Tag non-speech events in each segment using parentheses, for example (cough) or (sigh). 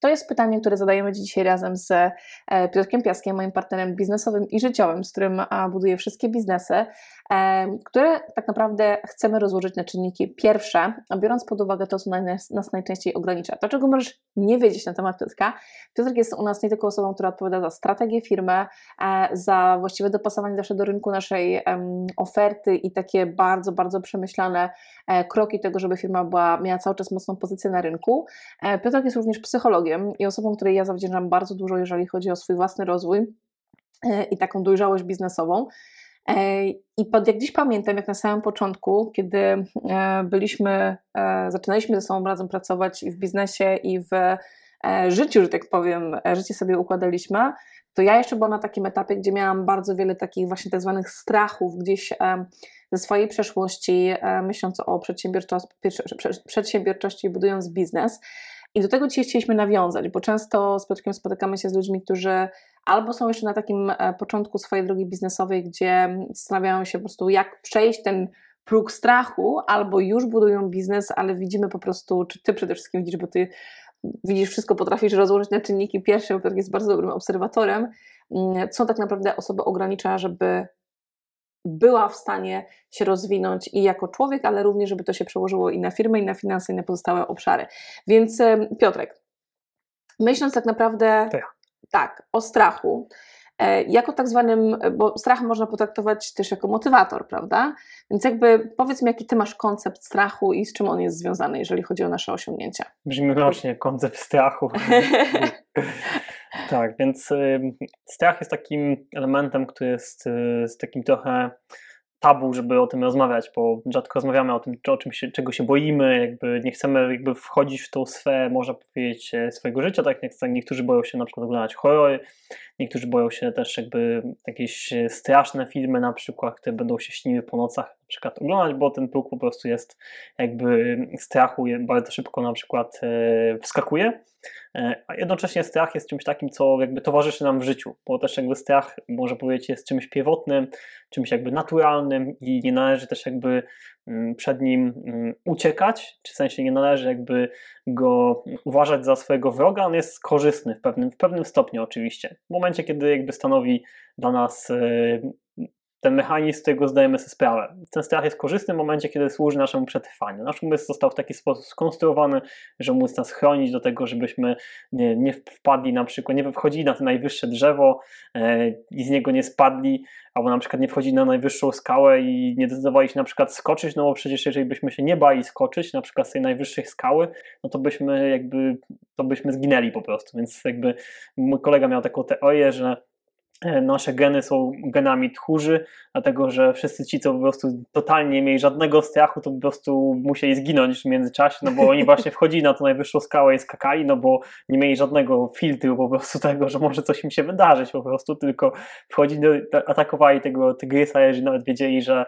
To jest pytanie, które zadajemy dzisiaj razem z e, Piotrkiem Piaskiem, moim partnerem biznesowym i życiowym, z którym buduję wszystkie biznesy, e, które tak naprawdę chcemy rozłożyć na czynniki pierwsze, biorąc pod uwagę to, co nas najczęściej ogranicza. To, czego możesz nie wiedzieć na temat Piotrka, Piotrek jest u nas nie tylko osobą, która odpowiada za strategię firmy, e, za właściwe dopasowanie zawsze do rynku naszej oferty i takie bardzo, bardzo przemyślane kroki tego, żeby firma była, miała cały czas mocną pozycję na rynku. Piotrek jest również psychologiem, i osobą, której ja zawdzięczam bardzo dużo, jeżeli chodzi o swój własny rozwój e, i taką dojrzałość biznesową. E, I jak dziś pamiętam, jak na samym początku, kiedy e, byliśmy, zaczynaliśmy ze sobą razem pracować i w biznesie, i w życiu, że tak powiem, życie sobie układaliśmy, to ja jeszcze byłam na takim etapie, gdzie miałam bardzo wiele takich właśnie tak zwanych strachów gdzieś ze swojej przeszłości, myśląc o przedsiębiorczości, przedsiębiorczości budując biznes. I do tego dzisiaj chcieliśmy nawiązać, bo często z spotykamy się z ludźmi, którzy albo są jeszcze na takim e, początku swojej drogi biznesowej, gdzie zastanawiają się po prostu, jak przejść ten próg strachu, albo już budują biznes, ale widzimy po prostu, czy ty przede wszystkim widzisz, bo ty widzisz wszystko, potrafisz rozłożyć na czynniki pierwsze, bo Piotr jest bardzo dobrym obserwatorem, mm, co tak naprawdę osobę ogranicza, żeby była w stanie się rozwinąć i jako człowiek, ale również, żeby to się przełożyło i na firmę, i na finanse, i na pozostałe obszary. Więc Piotrek, myśląc tak naprawdę tak, tak o strachu, jako tak zwanym, bo strach można potraktować też jako motywator, prawda? Więc jakby powiedz mi, jaki ty masz koncept strachu i z czym on jest związany, jeżeli chodzi o nasze osiągnięcia. Brzmi rocznie, koncept strachu. (laughs) Tak, więc strach jest takim elementem, który jest z takim trochę tabu, żeby o tym rozmawiać, bo rzadko rozmawiamy o tym, o czym się, czego się boimy, jakby nie chcemy jakby wchodzić w tą sferę, można powiedzieć, e, swojego życia, tak? Jak niektórzy boją się na przykład oglądać horrory, niektórzy boją się też jakby jakieś e, straszne filmy na przykład, które będą się śniły po nocach przykład oglądać, bo ten próg po prostu jest jakby strachu bardzo szybko na przykład e, wskakuje, a jednocześnie strach jest czymś takim, co jakby towarzyszy nam w życiu, bo też jakby strach, można powiedzieć, jest czymś pierwotnym, czymś jakby naturalnym i nie należy też jakby mm, przed nim mm, uciekać, czy w sensie nie należy jakby go uważać za swojego wroga, on jest korzystny w pewnym, w pewnym stopniu oczywiście. W momencie, kiedy jakby stanowi dla nas e, ten mechanizm, z którego zdajemy sobie sprawę. Ten strach jest korzystny w momencie, kiedy służy naszemu przetrwaniu. Nasz umysł został w taki sposób skonstruowany, że móc nas chronić do tego, żebyśmy nie, nie wpadli na przykład, nie wchodzili na to najwyższe drzewo e, i z niego nie spadli, albo na przykład nie wchodzili na najwyższą skałę i nie decydowali się na przykład skoczyć, no bo przecież jeżeli byśmy się nie bali skoczyć, na przykład z tej najwyższej skały, no to byśmy jakby, to byśmy zginęli po prostu, więc jakby mój kolega miał taką teorię, że nasze geny są genami tchórzy, dlatego że wszyscy ci, co po prostu totalnie nie mieli żadnego strachu, to po prostu musieli zginąć w międzyczasie, no bo oni (laughs) właśnie wchodzili na tą najwyższą skałę i skakali, no bo nie mieli żadnego filtru po prostu (laughs) tego, że może coś im się wydarzyć po prostu, tylko wchodzili, atakowali tego tygrysa, jeżeli nawet wiedzieli, że,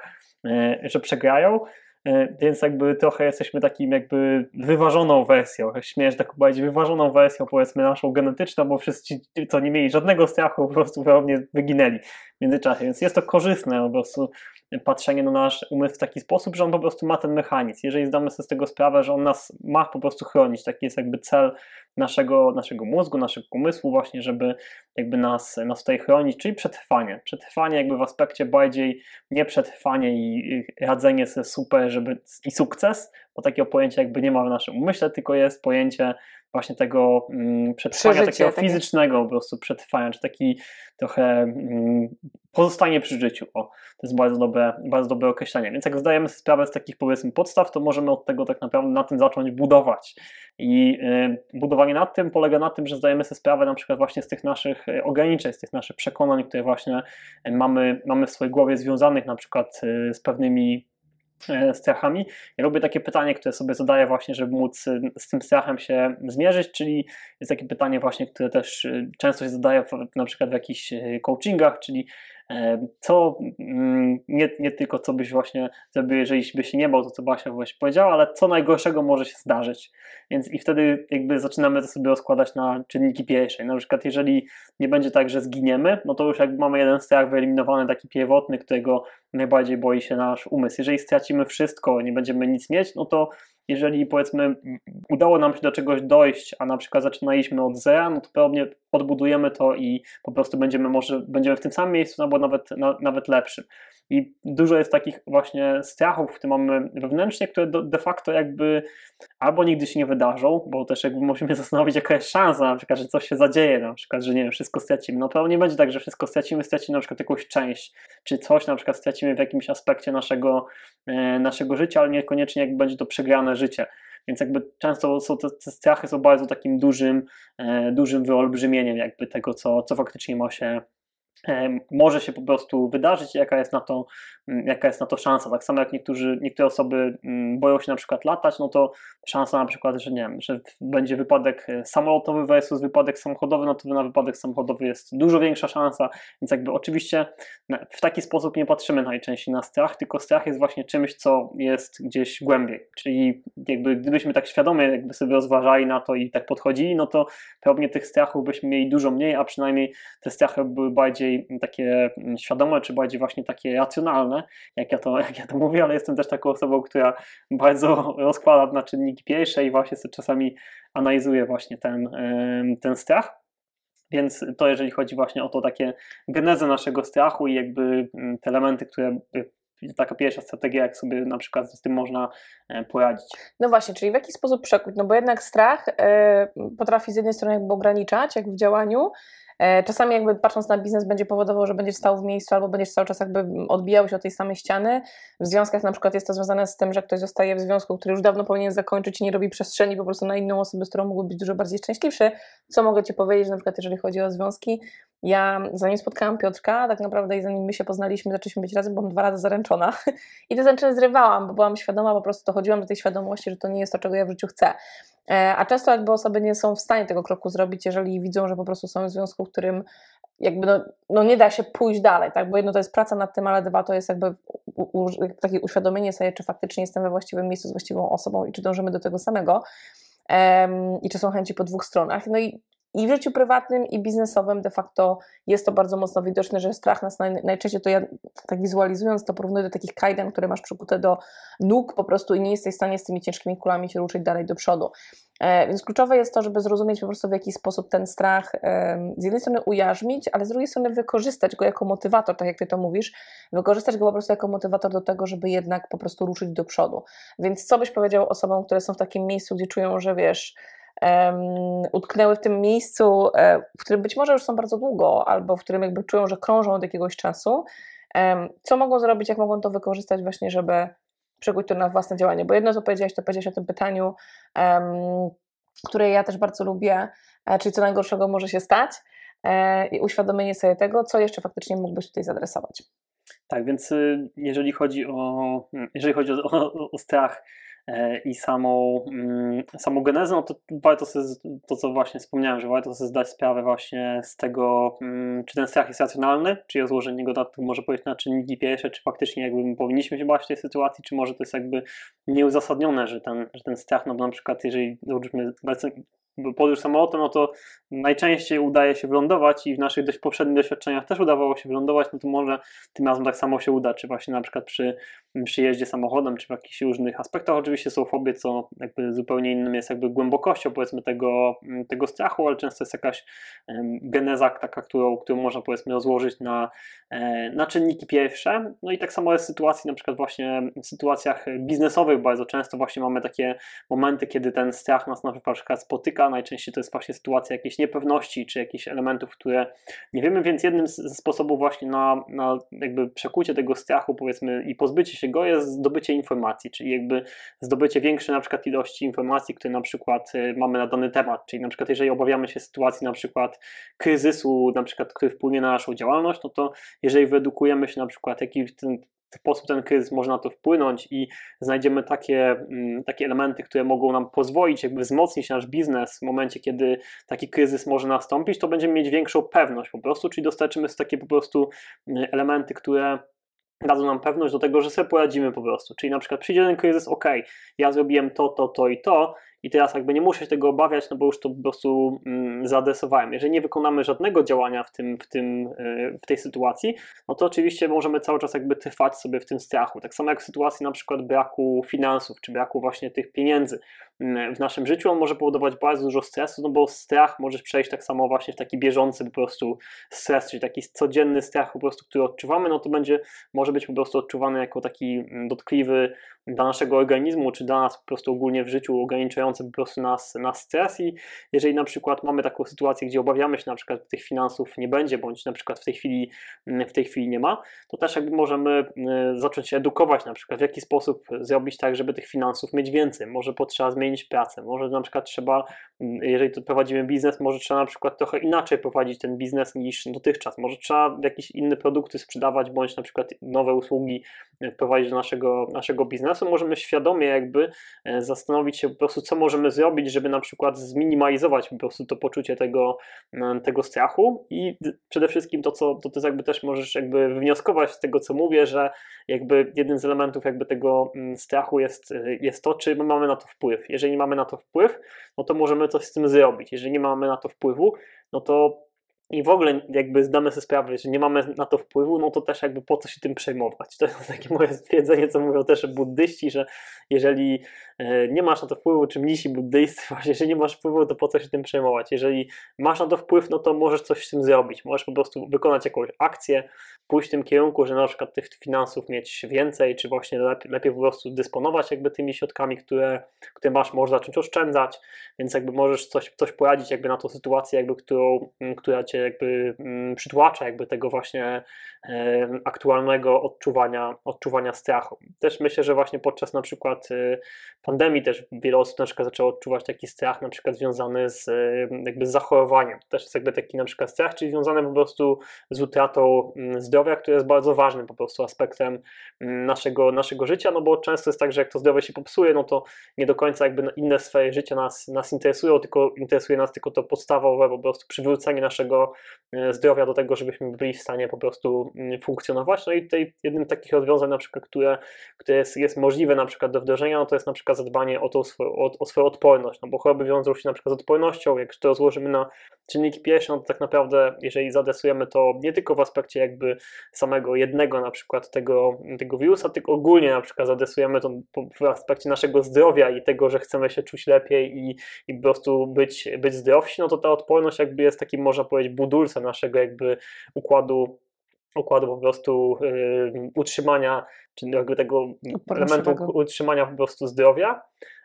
e, że przegrają. E, więc jakby trochę jesteśmy takim jakby wyważoną wersją, śmiesz tak powiedzieć, wyważoną wersją powiedzmy naszą genetyczną, bo wszyscy, co nie mieli żadnego strachu, po prostu pewnie wyginęli międzyczasie, więc jest to korzystne po prostu patrzenie na nasz umysł w taki sposób, że on po prostu ma ten mechanizm. Jeżeli zdamy sobie z tego sprawę, że on nas ma po prostu chronić, taki jest jakby cel naszego, naszego mózgu, naszego umysłu właśnie, żeby jakby nas, nas tutaj chronić, czyli przetrwanie. Przetrwanie jakby w aspekcie bardziej nie przetrwanie i radzenie sobie super, żeby i sukces, bo takiego pojęcia jakby nie ma w naszym umyśle, tylko jest pojęcie właśnie tego mm, przetrwania, Przeżycie, takiego fizycznego po prostu przetrwania, czy taki trochę mm, pozostanie przy życiu. O, to jest bardzo dobre, bardzo dobre określenie. Więc jak zdajemy sobie sprawę z takich powiedzmy podstaw, to możemy od tego tak naprawdę na tym zacząć budować. I y, budowanie nad tym polega na tym, że zdajemy sobie sprawę na przykład właśnie z tych naszych y, ograniczeń, z tych naszych przekonań, które właśnie mamy, mamy w swojej głowie związanych na przykład y, z pewnymi strachami. Ja lubię takie pytanie, które sobie zadaję właśnie, żeby móc e, z tym strachem się zmierzyć, czyli jest takie pytanie właśnie, które też e, często się zadaje na przykład w jakichś coachingach, czyli e, co mm, nie, nie tylko co byś właśnie zrobił, jeżeli byś się nie bał, to co Basia właśnie powiedziała, ale co najgorszego może się zdarzyć. Więc i wtedy jakby zaczynamy to sobie rozkładać na czynniki pierwsze. Na przykład jeżeli nie będzie tak, że zginiemy, no to już jakby mamy jeden strach wyeliminowany, taki pierwotny, którego najbardziej boi się nasz umysł. Jeżeli stracimy wszystko, nie będziemy nic mieć, no to jeżeli powiedzmy udało nam się do czegoś dojść, a na przykład zaczynaliśmy od zera, no to pewnie odbudujemy to i po prostu będziemy może będziemy w tym samym miejscu, albo nawet, na, nawet lepszym. I dużo jest takich właśnie strachów, które mamy wewnętrznie, które de facto jakby albo nigdy się nie wydarzą, bo też jakby musimy (laughs) zastanowić, jaka jest szansa, na przykład, że coś się zadzieje, na przykład, że nie wiem, wszystko stracimy. No pewnie nie będzie tak, że wszystko stracimy, stracimy na przykład jakąś część, czy coś na przykład stracimy w jakimś aspekcie naszego, e, naszego życia, ale niekoniecznie jakby będzie to przegrane życie. Więc jakby często są te, te strachy są bardzo takim dużym, e, dużym wyolbrzymieniem jakby tego, co, co faktycznie ma się może się po prostu wydarzyć jaka jest na to, mm, jaka jest na to szansa. Tak samo jak niektórzy, niektóre osoby mm, boją się na przykład latać, no to szansa na przykład, że nie wiem, że będzie wypadek e, samolotowy versus wypadek samochodowy, no to na wypadek samochodowy jest dużo większa szansa, więc jakby oczywiście w taki sposób nie patrzymy najczęściej na strach, tylko strach jest właśnie czymś, co jest gdzieś głębiej, czyli jakby gdybyśmy tak świadomie jakby sobie rozważali na to i tak podchodzili, no to pewnie tych strachów byśmy mieli dużo mniej, a przynajmniej te strachy były bardziej bardziej takie świadome, czy bardziej właśnie takie racjonalne, jak ja to, (laughs) jak ja to mówię, ale jestem też taką osobą, która bardzo rozkłada na czynniki pierwsze i właśnie czasami analizuje właśnie ten, ten strach. Więc to jeżeli chodzi właśnie o to takie genezę naszego strachu i jakby mm, te elementy, które taka pierwsza strategia, jak sobie na przykład z tym można e, poradzić. No właśnie, czyli w jaki sposób przekuć? No bo jednak strach e, potrafi z jednej strony jakby ograniczać, jak w działaniu, E, czasami jakby patrząc na biznes będzie powodował, że będziesz stał w miejscu albo będziesz cały czas jakby odbijał się od tej samej ściany. W związkach na przykład jest to związane z tym, że ktoś zostaje w związku, który już dawno powinien zakończyć i nie robi przestrzeni po prostu na inną osobę, z którą mógłby być dużo bardziej szczęśliwszy. Co mogę Ci powiedzieć, na przykład jeżeli chodzi o związki, ja zanim spotkałam Piotrka, tak naprawdę i zanim my się poznaliśmy, zaczęliśmy być razem, byłam dwa razy zaręczona (laughs) i te zaręczone zrywałam, bo byłam świadoma, po prostu dochodziłam do tej świadomości, że to nie jest to, czego ja w życiu chcę. E, a często jakby osoby nie są w stanie tego kroku zrobić, jeżeli widzą, że po prostu są w związku, w którym jakby no, no nie da się pójść dalej, tak? Bo jedno to jest praca nad tym, ale dwa to jest jakby u, u, takie uświadomienie sobie, czy faktycznie jestem we właściwym miejscu z właściwą osobą i czy dążymy do tego samego. I czy są chęci po dwóch stronach. No i i w życiu prywatnym, i biznesowym de facto jest to bardzo mocno widoczne, że strach nas naj, najczęściej to ja tak wizualizując to porównuję do takich kajdan, które masz przykute do nóg po prostu i nie jesteś w stanie z tymi ciężkimi kulami się ruszyć dalej do przodu. E, więc kluczowe jest to, żeby zrozumieć po prostu w jaki sposób ten strach e, z jednej strony ujarzmić, ale z drugiej strony wykorzystać go jako motywator, tak jak ty to mówisz, wykorzystać go po prostu jako motywator do tego, żeby jednak po prostu ruszyć do przodu. Więc co byś powiedział osobom, które są w takim miejscu, gdzie czują, że wiesz, utknęły w tym miejscu, e, w którym być może już są bardzo długo, albo w którym jakby czują, że krążą od jakiegoś czasu, co mogą zrobić, jak mogą to wykorzystać właśnie, żeby przekuć to na własne działanie, bo jedno co powiedziałeś, to powiedziałeś o tym pytaniu, które ja też bardzo lubię, e, czyli co najgorszego może się stać e, i uświadomienie sobie tego, co jeszcze faktycznie mógłbyś tutaj zadresować. Tak, więc y, jeżeli chodzi o, jeżeli chodzi o, o, o strach, i samą, mm, samą genezę, no to warto sobie, to co właśnie wspomniałem, że warto sobie zdać sprawę właśnie z tego, mm, czy ten strach jest racjonalny, czy rozłożenie go na może powiedzieć na czynniki pierwsze, czy faktycznie jakby powinniśmy się bać w tej sytuacji, czy może to jest jakby nieuzasadnione, że ten, że ten strach, no na przykład jeżeli załóżmy podróż samolotem, no to najczęściej udaje się wylądować i w naszych dość poprzednich doświadczeniach też udawało się wylądować, no to może tym razem tak samo się uda, czy właśnie na przykład przy przyjeździe samochodem, czy w jakichś różnych aspektach. Oczywiście są fobie, co jakby zupełnie innym jest jakby głębokością powiedzmy tego, tego strachu, ale często jest jakaś geneza taka, którą, którą można powiedzmy rozłożyć na, e, na czynniki pierwsze. No i tak samo jest w sytuacji na przykład właśnie w sytuacjach biznesowych bardzo często właśnie mamy takie momenty, kiedy ten strach nas na przykład spotyka Najczęściej to jest właśnie sytuacja jakiejś niepewności, czy jakichś elementów, które nie wiemy, więc jednym z sposobów właśnie na, na jakby przekucie tego strachu, powiedzmy, i pozbycie się go jest zdobycie informacji, czyli jakby zdobycie większej na przykład ilości informacji, które na przykład y, mamy na dany temat, czyli na przykład jeżeli obawiamy się sytuacji na przykład kryzysu, na przykład, który wpłynie na naszą działalność, no to jeżeli wyedukujemy się na przykład, jaki ten sposób ten kryzys może na to wpłynąć i znajdziemy takie, mm, takie elementy, które mogą nam pozwolić jakby wzmocnić nasz biznes w momencie, kiedy taki kryzys może nastąpić, to będziemy mieć większą pewność po prostu, czyli dostarczymy takie po prostu mm, elementy, które dadzą nam pewność do tego, że sobie poradzimy po prostu. Czyli na przykład przyjdzie ten kryzys, ok, ja zrobiłem to, to, to i to i teraz jakby nie muszę się tego obawiać, no bo już to po prostu mm, zaadresowałem. Jeżeli nie wykonamy żadnego działania w, tym, w, tym, y, w tej sytuacji, no to oczywiście możemy cały czas jakby trwać sobie w tym strachu. Tak samo jak w sytuacji na przykład braku finansów, czy braku właśnie tych pieniędzy mm, w naszym życiu, on może powodować bardzo dużo stresu, no bo strach może przejść tak samo właśnie w taki bieżący po prostu stres, czyli taki codzienny strach po prostu, który odczuwamy, no to będzie, może być po prostu odczuwany jako taki mm, dotkliwy dla naszego organizmu, czy dla nas po prostu ogólnie w życiu ograniczający po prostu nas, nas stres i jeżeli na przykład mamy taką sytuację, gdzie obawiamy się na przykład, tych finansów nie będzie, bądź na przykład w tej chwili, mm, w tej chwili nie ma, to też jakby możemy mm, zacząć się edukować na przykład, w jaki sposób zrobić tak, żeby tych finansów mieć więcej. Może potrzeba zmienić pracę, może na przykład trzeba, mm, jeżeli to prowadzimy biznes, może trzeba na przykład trochę inaczej prowadzić ten biznes niż dotychczas. Może trzeba jakieś inne produkty sprzedawać, bądź na przykład nowe usługi wprowadzić do naszego, naszego biznesu, możemy świadomie jakby e, zastanowić się po prostu, co możemy zrobić, żeby na przykład zminimalizować po prostu to poczucie tego, tego strachu i przede wszystkim to, co to ty jakby też możesz jakby wnioskować z tego, co mówię, że jakby jednym z elementów jakby tego strachu jest, jest to, czy my mamy na to wpływ. Jeżeli mamy na to wpływ, no to możemy coś z tym zrobić. Jeżeli nie mamy na to wpływu, no to i w ogóle jakby zdamy sobie sprawę, że nie mamy na to wpływu, no to też jakby po co się tym przejmować. To jest takie moje stwierdzenie, co mówią też buddyści, że jeżeli e, nie masz na to wpływu, czy mnisi buddyjscy, właśnie, (laughs) jeżeli nie masz wpływu, to po co się tym przejmować. Jeżeli masz na to wpływ, no to możesz coś z tym zrobić. Możesz po prostu wykonać jakąś akcję, pójść w tym kierunku, że na przykład tych finansów mieć więcej, czy właśnie lepiej, lepiej po prostu dysponować jakby tymi środkami, które, które masz, możesz zacząć oszczędzać, więc jakby możesz coś, coś poradzić jakby na tą sytuację, jakby którą, która cię jakby mm, przytłacza jakby tego właśnie aktualnego odczuwania, odczuwania strachu. Też myślę, że właśnie podczas na przykład y, pandemii też wiele osób na przykład zaczęło odczuwać taki strach na przykład związany z jakby z zachorowaniem. Też jest jakby taki na przykład strach, czyli związany po prostu z utratą mm, zdrowia, który jest bardzo ważnym po prostu aspektem mm, naszego, naszego życia, no bo często jest tak, że jak to zdrowie się popsuje, no to nie do końca jakby inne sfery życia nas, nas interesują, tylko interesuje nas tylko to podstawowe po prostu przywrócenie naszego e, zdrowia do tego, żebyśmy byli w stanie po prostu mm, funkcjonować. No i tutaj jednym z takich rozwiązań na przykład, które, które jest, jest możliwe na przykład do wdrożenia, no to jest na przykład zadbanie o, swoją, o, o swoją odporność, no bo choroby wiążą się na przykład z odpornością, jak to rozłożymy na czynniki pierwsze, no to tak naprawdę jeżeli zadresujemy to nie tylko w aspekcie jakby samego jednego na przykład tego, tego wirusa, tylko ogólnie na przykład zadresujemy to w aspekcie naszego zdrowia i tego, że chcemy się czuć lepiej i, i po prostu być, być zdrowsi, no to ta odporność jakby jest takim, można powiedzieć, budulcem naszego jakby układu układu po prostu y, utrzymania, czy jakby tego elementu utrzymania po prostu zdrowia.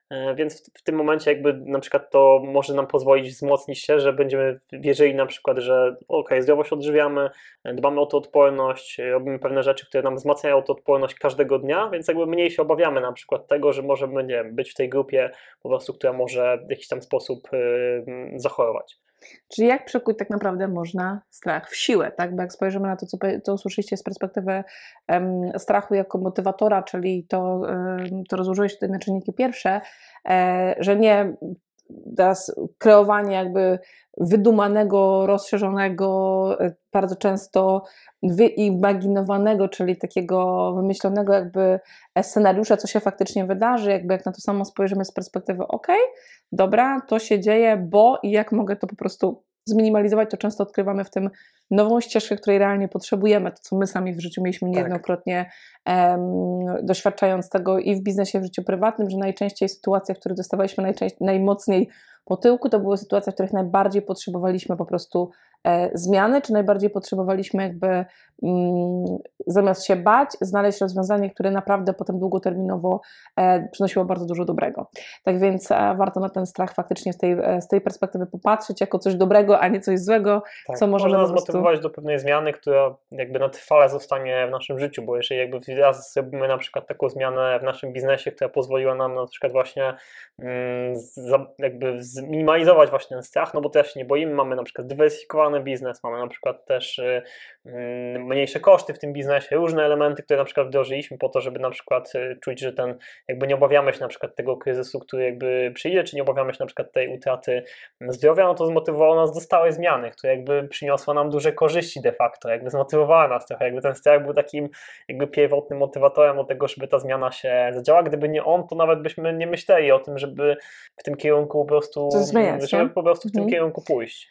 E, więc w, w, tym momencie jakby na przykład to może nam pozwolić wzmocnić się, że będziemy wierzyli na przykład, że ok, zdrowość odżywiamy, e, dbamy o to odporność, e, robimy pewne rzeczy, które nam wzmacniają tę odporność każdego dnia, więc jakby mniej się obawiamy na przykład tego, że możemy nie wiem, być w tej grupie po prostu, która może w jakiś tam sposób yy, zachorować. Czyli jak przekuć tak naprawdę można strach w siłę, tak? Bo jak spojrzymy na to, co, to usłyszeliście z perspektywy um, strachu jako motywatora, czyli to, um, to rozłożyłeś tutaj na czynniki pierwsze, e, że nie teraz kreowanie jakby wydumanego, rozszerzonego, e, bardzo często wyimaginowanego, czyli takiego wymyślonego jakby scenariusza, co się faktycznie wydarzy, jakby jak na to samo spojrzymy z perspektywy, ok, dobra, to się dzieje, bo i jak mogę to po prostu zminimalizować, to często odkrywamy w tym nową ścieżkę, której realnie potrzebujemy, to co my sami w życiu mieliśmy tak. niejednokrotnie um, doświadczając tego i w biznesie, w życiu prywatnym, że najczęściej sytuacje, w których dostawaliśmy najmocniej po tyłku, to były sytuacje, w których najbardziej potrzebowaliśmy po prostu zmiany, czy najbardziej potrzebowaliśmy jakby mm, zamiast się bać, znaleźć rozwiązanie, które naprawdę potem długoterminowo e, przynosiło bardzo dużo dobrego. Tak więc e, warto na ten strach faktycznie z tej, e, z tej perspektywy popatrzeć jako coś dobrego, a nie coś złego, tak, co Można nas motywować do pewnej zmiany, która jakby na trwale zostanie w naszym życiu, bo jeżeli jakby raz zrobimy na przykład taką zmianę w naszym biznesie, która pozwoliła nam na przykład właśnie mm, jakby zminimalizować właśnie ten strach, no bo też się nie boimy, mamy na przykład dywersyfikowane zmotywowany biznes, mamy na przykład też y, mm, mniejsze koszty w tym biznesie, różne elementy, które na przykład wdrożyliśmy po to, żeby na przykład y, czuć, że ten, jakby nie obawiamy się na przykład tego kryzysu, który jakby przyjdzie, czy nie obawiamy się na przykład tej utraty zdrowia, no to zmotywowało nas do stałej zmiany, która jakby przyniosła nam duże korzyści de facto, jakby zmotywowała nas trochę, jakby ten strach był takim jakby pierwotnym motywatorem do tego, żeby ta zmiana się zadziała, gdyby nie on, to nawet byśmy nie myśleli o tym, żeby w tym kierunku po prostu, zmieniać, żeby po prostu w tym Mhm. kierunku pójść.